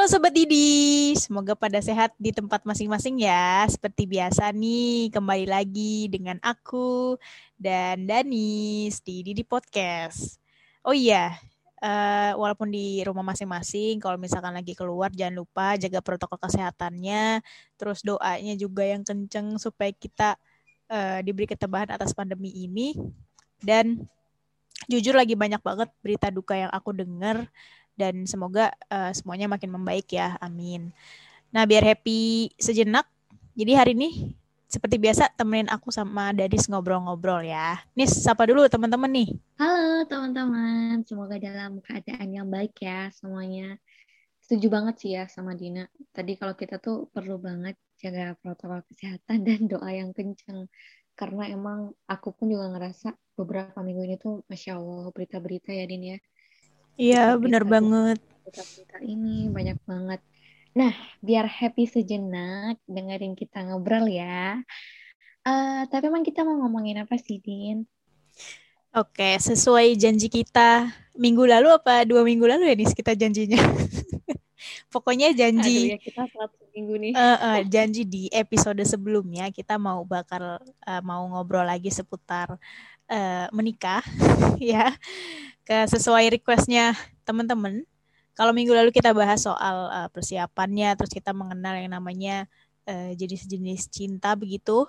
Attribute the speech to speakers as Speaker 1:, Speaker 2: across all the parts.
Speaker 1: Halo Sobat Didi, semoga pada sehat di tempat masing-masing ya. Seperti biasa nih, kembali lagi dengan aku dan Danis di Didi Podcast. Oh iya, uh, walaupun di rumah masing-masing, kalau misalkan lagi keluar jangan lupa jaga protokol kesehatannya, terus doanya juga yang kenceng supaya kita uh, diberi ketebahan atas pandemi ini. Dan jujur lagi banyak banget berita duka yang aku dengar dan semoga uh, semuanya makin membaik ya. Amin. Nah, biar happy sejenak. Jadi hari ini seperti biasa temenin aku sama Dadis ngobrol-ngobrol ya. Nis, sapa dulu teman-teman nih.
Speaker 2: Halo teman-teman, semoga dalam keadaan yang baik ya semuanya. Setuju banget sih ya sama Dina. Tadi kalau kita tuh perlu banget jaga protokol kesehatan dan doa yang kenceng. Karena emang aku pun juga ngerasa beberapa minggu ini tuh Masya Allah berita-berita ya Din ya
Speaker 1: Iya, benar banget.
Speaker 2: Kita ini banyak banget. Nah, biar happy sejenak dengerin kita ngobrol ya. Uh, tapi emang kita mau ngomongin apa sih, Din?
Speaker 1: Oke, sesuai janji kita minggu lalu apa dua minggu lalu ya nih kita janjinya. Pokoknya janji.
Speaker 2: Aduh, ya kita minggu nih.
Speaker 1: Uh, uh, janji di episode sebelumnya kita mau bakal uh, mau ngobrol lagi seputar uh, menikah, ya ke sesuai requestnya teman-teman. Kalau minggu lalu kita bahas soal uh, persiapannya, terus kita mengenal yang namanya uh, jenis-jenis cinta begitu,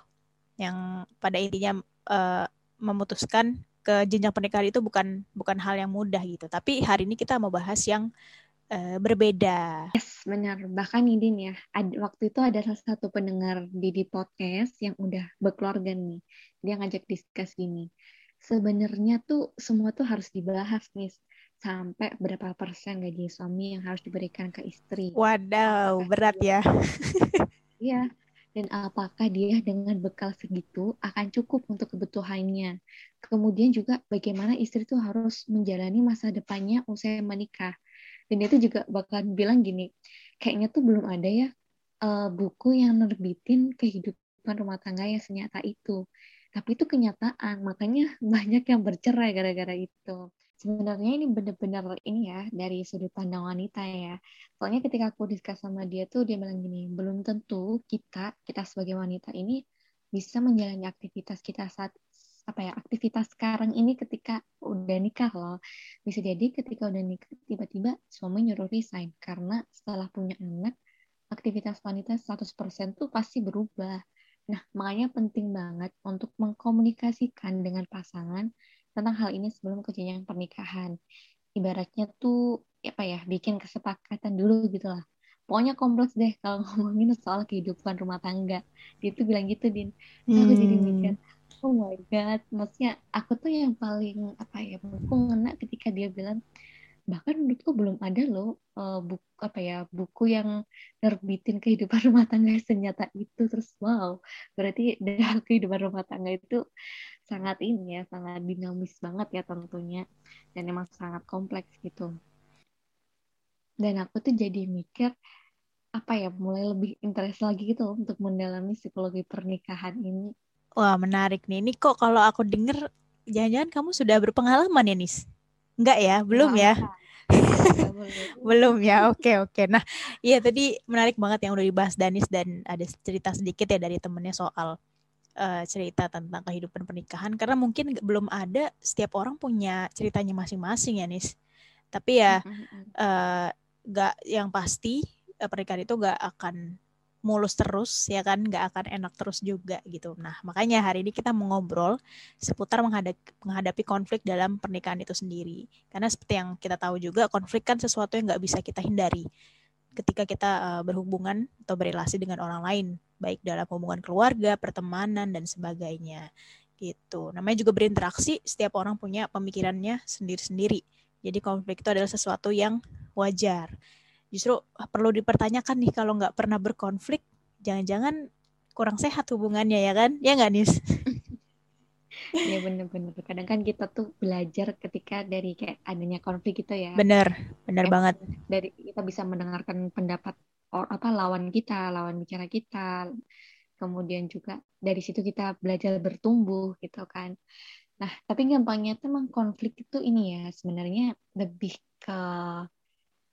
Speaker 1: yang pada intinya uh, memutuskan ke jenjang pernikahan itu bukan bukan hal yang mudah gitu. Tapi hari ini kita mau bahas yang uh, berbeda.
Speaker 2: Yes, benar. Bahkan ini ya, waktu itu ada salah satu pendengar di di podcast yang udah berkeluarga nih. Dia ngajak diskus gini sebenarnya tuh semua tuh harus dibahas nih sampai berapa persen gaji suami yang harus diberikan ke istri.
Speaker 1: Wadaw, apakah berat dia, ya.
Speaker 2: Iya. Dan apakah dia dengan bekal segitu akan cukup untuk kebutuhannya? Kemudian juga bagaimana istri tuh harus menjalani masa depannya usai menikah. Dan dia tuh juga bakal bilang gini, kayaknya tuh belum ada ya uh, buku yang nerbitin kehidupan rumah tangga yang senyata itu. Tapi itu kenyataan makanya banyak yang bercerai gara-gara itu. Sebenarnya ini benar-benar ini ya dari sudut pandang wanita ya. Soalnya ketika aku diskus sama dia tuh dia bilang gini belum tentu kita kita sebagai wanita ini bisa menjalani aktivitas kita saat apa ya aktivitas sekarang ini ketika udah nikah loh bisa jadi ketika udah nikah tiba-tiba suami nyuruh resign karena setelah punya anak aktivitas wanita 100% tuh pasti berubah Nah, makanya penting banget untuk mengkomunikasikan dengan pasangan tentang hal ini sebelum kejadian pernikahan. Ibaratnya tuh apa ya, bikin kesepakatan dulu gitu lah. Pokoknya kompleks deh kalau ngomongin soal kehidupan rumah tangga. Dia tuh bilang gitu, Din. Hmm. Aku jadi hmm. mikir, oh my God. Maksudnya aku tuh yang paling apa ya, aku ngena ketika dia bilang, bahkan menurutku belum ada loh uh, buku apa ya buku yang nerbitin kehidupan rumah tangga senyata itu. Terus wow berarti dalam kehidupan rumah tangga itu sangat ini ya sangat dinamis banget ya tentunya dan emang sangat kompleks gitu. Dan aku tuh jadi mikir apa ya mulai lebih interest lagi gitu loh untuk mendalami psikologi pernikahan ini
Speaker 1: wah menarik nih. Ini kok kalau aku denger jangan-jangan kamu sudah berpengalaman ya Nis? Enggak ya, belum ya. belum ya, oke oke. Nah, iya tadi menarik banget yang udah dibahas Danis dan ada cerita sedikit ya dari temennya soal uh, cerita tentang kehidupan pernikahan. Karena mungkin belum ada setiap orang punya ceritanya masing-masing ya Nis. Tapi ya uh, gak yang pasti uh, pernikahan itu gak akan mulus terus ya kan? Nggak akan enak terus juga gitu. Nah makanya hari ini kita mengobrol seputar menghadapi, menghadapi konflik dalam pernikahan itu sendiri. Karena seperti yang kita tahu juga konflik kan sesuatu yang nggak bisa kita hindari ketika kita uh, berhubungan atau berrelasi dengan orang lain baik dalam hubungan keluarga pertemanan dan sebagainya gitu. Namanya juga berinteraksi setiap orang punya pemikirannya sendiri-sendiri. Jadi konflik itu adalah sesuatu yang wajar justru ah, perlu dipertanyakan nih kalau nggak pernah berkonflik jangan-jangan kurang sehat hubungannya ya kan? Ya nggak nis?
Speaker 2: Ya bener-bener kadang kan kita tuh belajar ketika dari kayak adanya konflik gitu ya.
Speaker 1: Bener bener banget.
Speaker 2: dari kita bisa mendengarkan pendapat or apa lawan kita lawan bicara kita. Kemudian juga dari situ kita belajar bertumbuh gitu kan. Nah tapi gampangnya tuh emang konflik itu ini ya sebenarnya lebih ke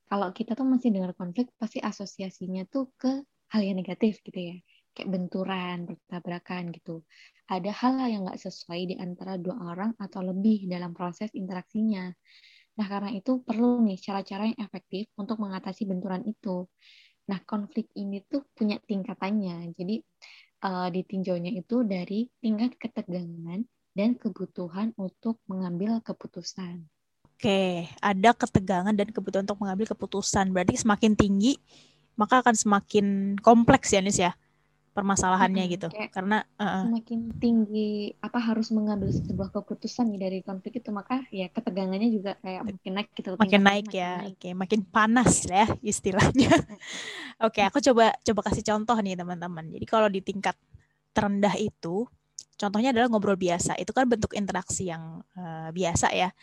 Speaker 2: kalau kita tuh masih dengar konflik pasti asosiasinya tuh ke hal yang negatif gitu ya. Kayak benturan bertabrakan gitu. Ada hal yang nggak sesuai di antara dua orang atau lebih dalam proses interaksinya. Nah karena itu perlu nih cara-cara yang efektif untuk mengatasi benturan itu. Nah konflik ini tuh punya tingkatannya. Jadi uh, ditinjaunya itu dari tingkat ketegangan dan kebutuhan untuk mengambil keputusan.
Speaker 1: Oke, ada ketegangan dan kebutuhan untuk mengambil keputusan. Berarti semakin tinggi, maka akan semakin kompleks ya, Nis ya, permasalahannya hmm, gitu. Karena
Speaker 2: uh, semakin tinggi apa harus mengambil sebuah keputusan nih dari konflik itu, maka ya ketegangannya juga kayak makin naik gitu.
Speaker 1: Makin naik makin ya, naik. oke, makin panas ya istilahnya. oke, aku coba coba kasih contoh nih teman-teman. Jadi kalau di tingkat terendah itu, contohnya adalah ngobrol biasa. Itu kan bentuk interaksi yang uh, biasa ya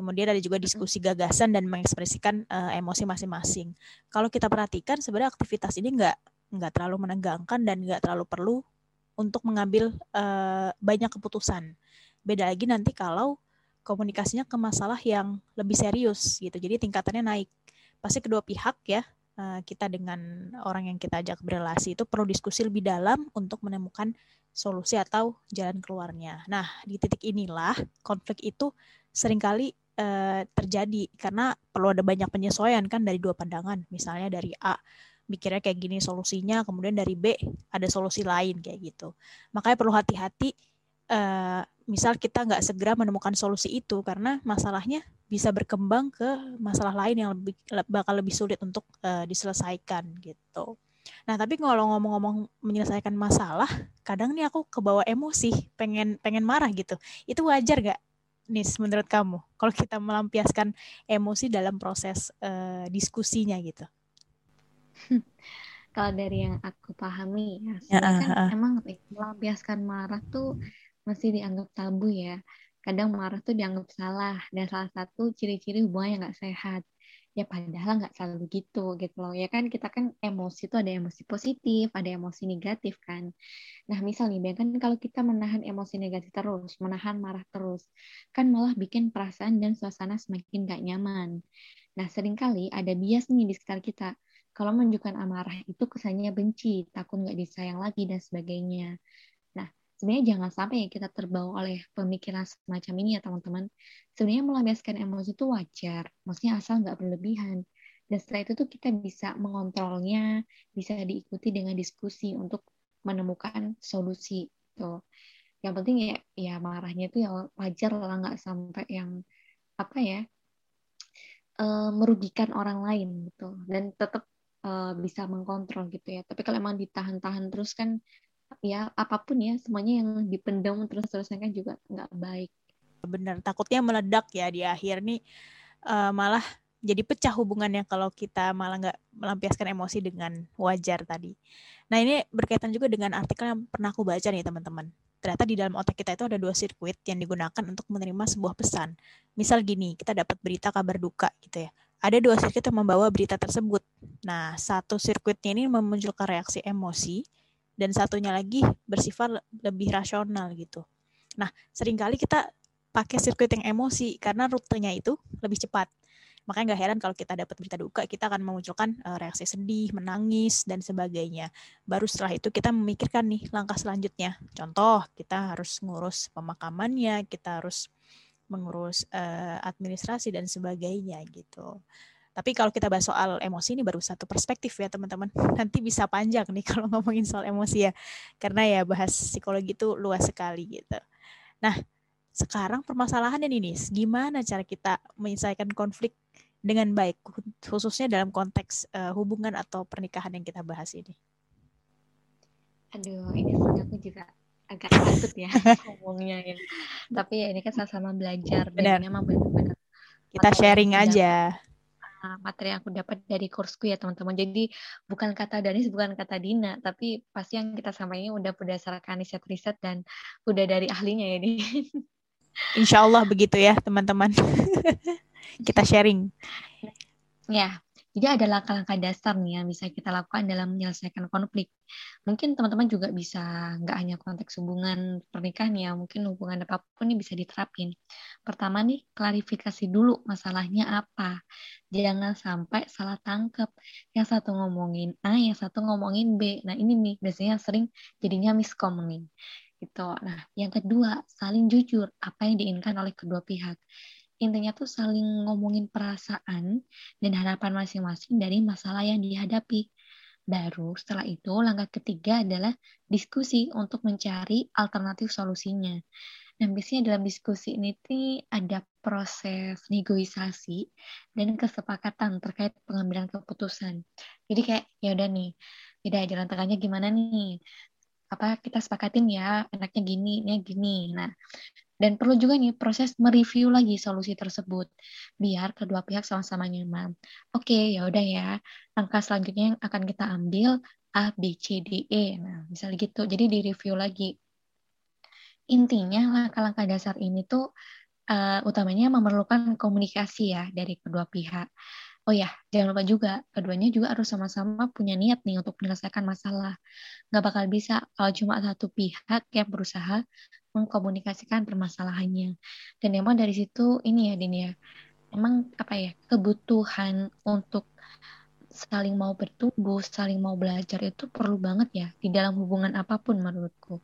Speaker 1: Kemudian ada juga diskusi gagasan dan mengekspresikan uh, emosi masing-masing. Kalau kita perhatikan sebenarnya aktivitas ini nggak nggak terlalu menegangkan dan nggak terlalu perlu untuk mengambil uh, banyak keputusan. Beda lagi nanti kalau komunikasinya ke masalah yang lebih serius gitu. Jadi tingkatannya naik. Pasti kedua pihak ya uh, kita dengan orang yang kita ajak berrelasi itu perlu diskusi lebih dalam untuk menemukan solusi atau jalan keluarnya. Nah, di titik inilah konflik itu sering kali uh, terjadi karena perlu ada banyak penyesuaian kan dari dua pandangan. Misalnya dari A mikirnya kayak gini solusinya, kemudian dari B ada solusi lain kayak gitu. Makanya perlu hati-hati. Uh, misal kita nggak segera menemukan solusi itu karena masalahnya bisa berkembang ke masalah lain yang lebih bakal lebih sulit untuk uh, diselesaikan gitu. Nah, tapi kalau ngomong-ngomong menyelesaikan masalah, kadang nih aku kebawa emosi, pengen pengen marah gitu. Itu wajar gak Nis menurut kamu kalau kita melampiaskan emosi dalam proses uh, diskusinya gitu?
Speaker 2: kalau dari yang aku pahami ya, ya kan uh, uh. emang melampiaskan marah tuh masih dianggap tabu ya. Kadang marah tuh dianggap salah dan salah satu ciri-ciri hubungan yang nggak sehat ya padahal nggak selalu gitu gitu loh. Ya kan kita kan emosi itu ada emosi positif ada emosi negatif kan. Nah misal nih kan kalau kita menahan emosi negatif terus menahan marah terus kan malah bikin perasaan dan suasana semakin gak nyaman. Nah sering kali ada bias nih di sekitar kita. Kalau menunjukkan amarah itu kesannya benci takut nggak disayang lagi dan sebagainya sebenarnya jangan sampai ya kita terbawa oleh pemikiran semacam ini ya teman-teman. Sebenarnya melampiaskan emosi itu wajar, maksudnya asal nggak berlebihan. Dan setelah itu tuh kita bisa mengontrolnya, bisa diikuti dengan diskusi untuk menemukan solusi. Tuh. Yang penting ya, ya marahnya itu ya wajar lah nggak sampai yang apa ya uh, merugikan orang lain gitu dan tetap uh, bisa mengkontrol gitu ya. Tapi kalau emang ditahan-tahan terus kan ya apa pun ya semuanya yang dipendam terus-terusan kan juga nggak baik.
Speaker 1: Benar, takutnya meledak ya di akhir nih uh, malah jadi pecah hubungannya kalau kita malah nggak melampiaskan emosi dengan wajar tadi. Nah ini berkaitan juga dengan artikel yang pernah aku baca nih teman-teman. Ternyata di dalam otak kita itu ada dua sirkuit yang digunakan untuk menerima sebuah pesan. Misal gini, kita dapat berita kabar duka gitu ya. Ada dua sirkuit yang membawa berita tersebut. Nah, satu sirkuitnya ini memunculkan reaksi emosi, dan satunya lagi bersifat lebih rasional gitu. Nah, sering kali kita pakai sirkuit yang emosi karena rutenya itu lebih cepat. Makanya nggak heran kalau kita dapat berita duka, kita akan memunculkan uh, reaksi sedih, menangis, dan sebagainya. Baru setelah itu kita memikirkan nih langkah selanjutnya. Contoh, kita harus ngurus pemakamannya, kita harus mengurus uh, administrasi dan sebagainya gitu. Tapi kalau kita bahas soal emosi ini baru satu perspektif ya teman-teman. Nanti bisa panjang nih kalau ngomongin soal emosi ya. Karena ya bahas psikologi itu luas sekali gitu. Nah, sekarang permasalahan ini nih, gimana cara kita menyelesaikan konflik dengan baik khususnya dalam konteks uh, hubungan atau pernikahan yang kita bahas ini.
Speaker 2: Aduh, ini aku juga agak takut ya ngomongnya ya. Tapi ya ini kan sama-sama belajar
Speaker 1: dan memang benar-benar kita sharing aja
Speaker 2: materi yang aku dapat dari kursku ya teman-teman. Jadi bukan kata Danis, bukan kata Dina, tapi pasti yang kita sampaikan udah berdasarkan riset-riset dan udah dari ahlinya ya ini.
Speaker 1: Insya Allah begitu ya teman-teman. kita sharing.
Speaker 2: Ya, Jadi ada langkah-langkah dasar nih yang bisa kita lakukan dalam menyelesaikan konflik. Mungkin teman-teman juga bisa nggak hanya konteks hubungan pernikahan ya, mungkin hubungan apa pun ini bisa diterapin. Pertama nih, klarifikasi dulu masalahnya apa. Jangan sampai salah tangkap. Yang satu ngomongin A, yang satu ngomongin B. Nah ini nih biasanya sering jadinya miskom nih. Gitu. Nah, yang kedua, saling jujur apa yang diinginkan oleh kedua pihak intinya tuh saling ngomongin perasaan dan harapan masing-masing dari masalah yang dihadapi. Baru setelah itu langkah ketiga adalah diskusi untuk mencari alternatif solusinya. Nah, biasanya dalam diskusi ini tuh ada proses negosiasi dan kesepakatan terkait pengambilan keputusan. Jadi kayak ya udah nih, tidak jalan tengahnya gimana nih? Apa kita sepakatin ya, enaknya gini, ini gini. Nah, dan perlu juga nih proses mereview lagi solusi tersebut biar kedua pihak sama-sama nyaman. Oke, ya udah ya. Langkah selanjutnya yang akan kita ambil A, B, C, D, E. Nah, misalnya gitu. Jadi di review lagi. Intinya langkah-langkah dasar ini tuh uh, utamanya memerlukan komunikasi ya dari kedua pihak. Oh ya, jangan lupa juga, keduanya juga harus sama-sama punya niat nih untuk menyelesaikan masalah. Nggak bakal bisa kalau cuma satu pihak yang berusaha mengkomunikasikan permasalahannya. Dan emang dari situ ini ya, Din ya, emang apa ya, kebutuhan untuk saling mau bertumbuh, saling mau belajar itu perlu banget ya di dalam hubungan apa pun menurutku.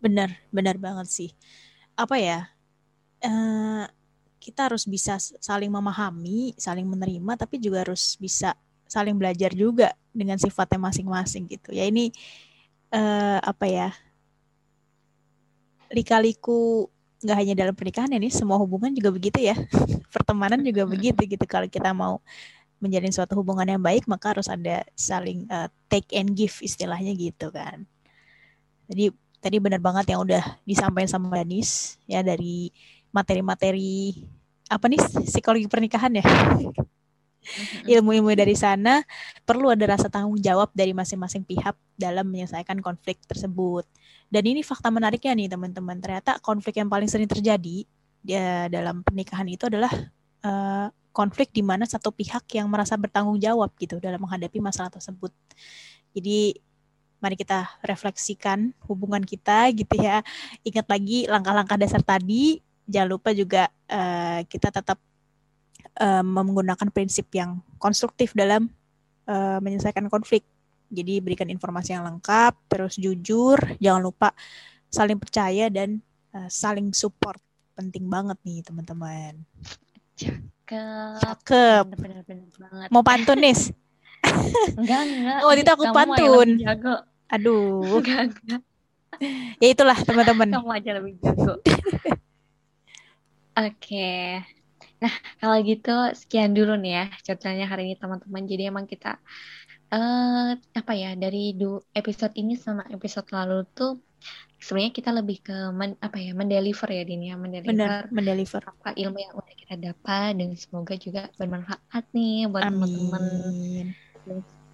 Speaker 1: Benar, benar banget sih. Apa ya, uh, kita harus bisa saling memahami, saling menerima, tapi juga harus bisa saling belajar juga dengan sifatnya masing-masing gitu. Ya ini uh, apa ya? Lika-liku nggak hanya dalam pernikahan ya nih, semua hubungan juga begitu ya. Pertemanan juga begitu gitu. Kalau kita mau menjalin suatu hubungan yang baik, maka harus ada saling uh, take and give istilahnya gitu kan. Jadi tadi benar banget yang udah disampaikan sama Danis ya dari materi-materi apa nih psikologi pernikahan ya? Ilmu-ilmu dari sana perlu ada rasa tanggung jawab dari masing-masing pihak dalam menyelesaikan konflik tersebut. Dan ini fakta menariknya nih teman-teman. Ternyata konflik yang paling sering terjadi ya, dalam pernikahan itu adalah uh, konflik di mana satu pihak yang merasa bertanggung jawab gitu dalam menghadapi masalah tersebut. Jadi mari kita refleksikan hubungan kita gitu ya. Ingat lagi langkah-langkah dasar tadi jangan lupa juga uh, kita tetap uh, menggunakan prinsip yang konstruktif dalam uh, menyelesaikan konflik. Jadi berikan informasi yang lengkap, terus jujur, jangan lupa saling percaya dan uh, saling support. Penting banget nih teman-teman.
Speaker 2: Cakep.
Speaker 1: Cakep. Bener, bener, banget. Mau pantun nih?
Speaker 2: enggak, enggak.
Speaker 1: Oh, itu aku Kamu pantun. Aduh.
Speaker 2: Enggak, enggak.
Speaker 1: Ya itulah teman-teman.
Speaker 2: Kamu aja lebih jago. Oke. Nah, kalau gitu sekian dulu nih ya ceritanya hari ini teman-teman. Jadi emang kita uh, apa ya dari du episode ini sama episode lalu tuh sebenarnya kita lebih ke men, apa ya mendeliver ya Dini ya mendeliver
Speaker 1: Bener, mendeliver
Speaker 2: apa ilmu yang udah kita dapat dan semoga juga bermanfaat nih buat teman-teman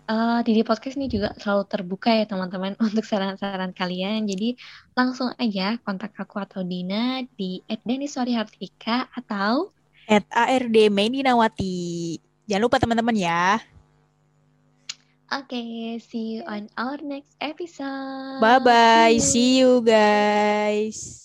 Speaker 2: uh, Didi Podcast ini juga selalu terbuka ya teman-teman untuk saran-saran kalian. Jadi langsung aja kontak aku atau Dina di @deniswarihartika atau
Speaker 1: @ardmedinawati. Jangan lupa teman-teman ya.
Speaker 2: Oke, okay, see you on our next episode.
Speaker 1: Bye bye, see you guys.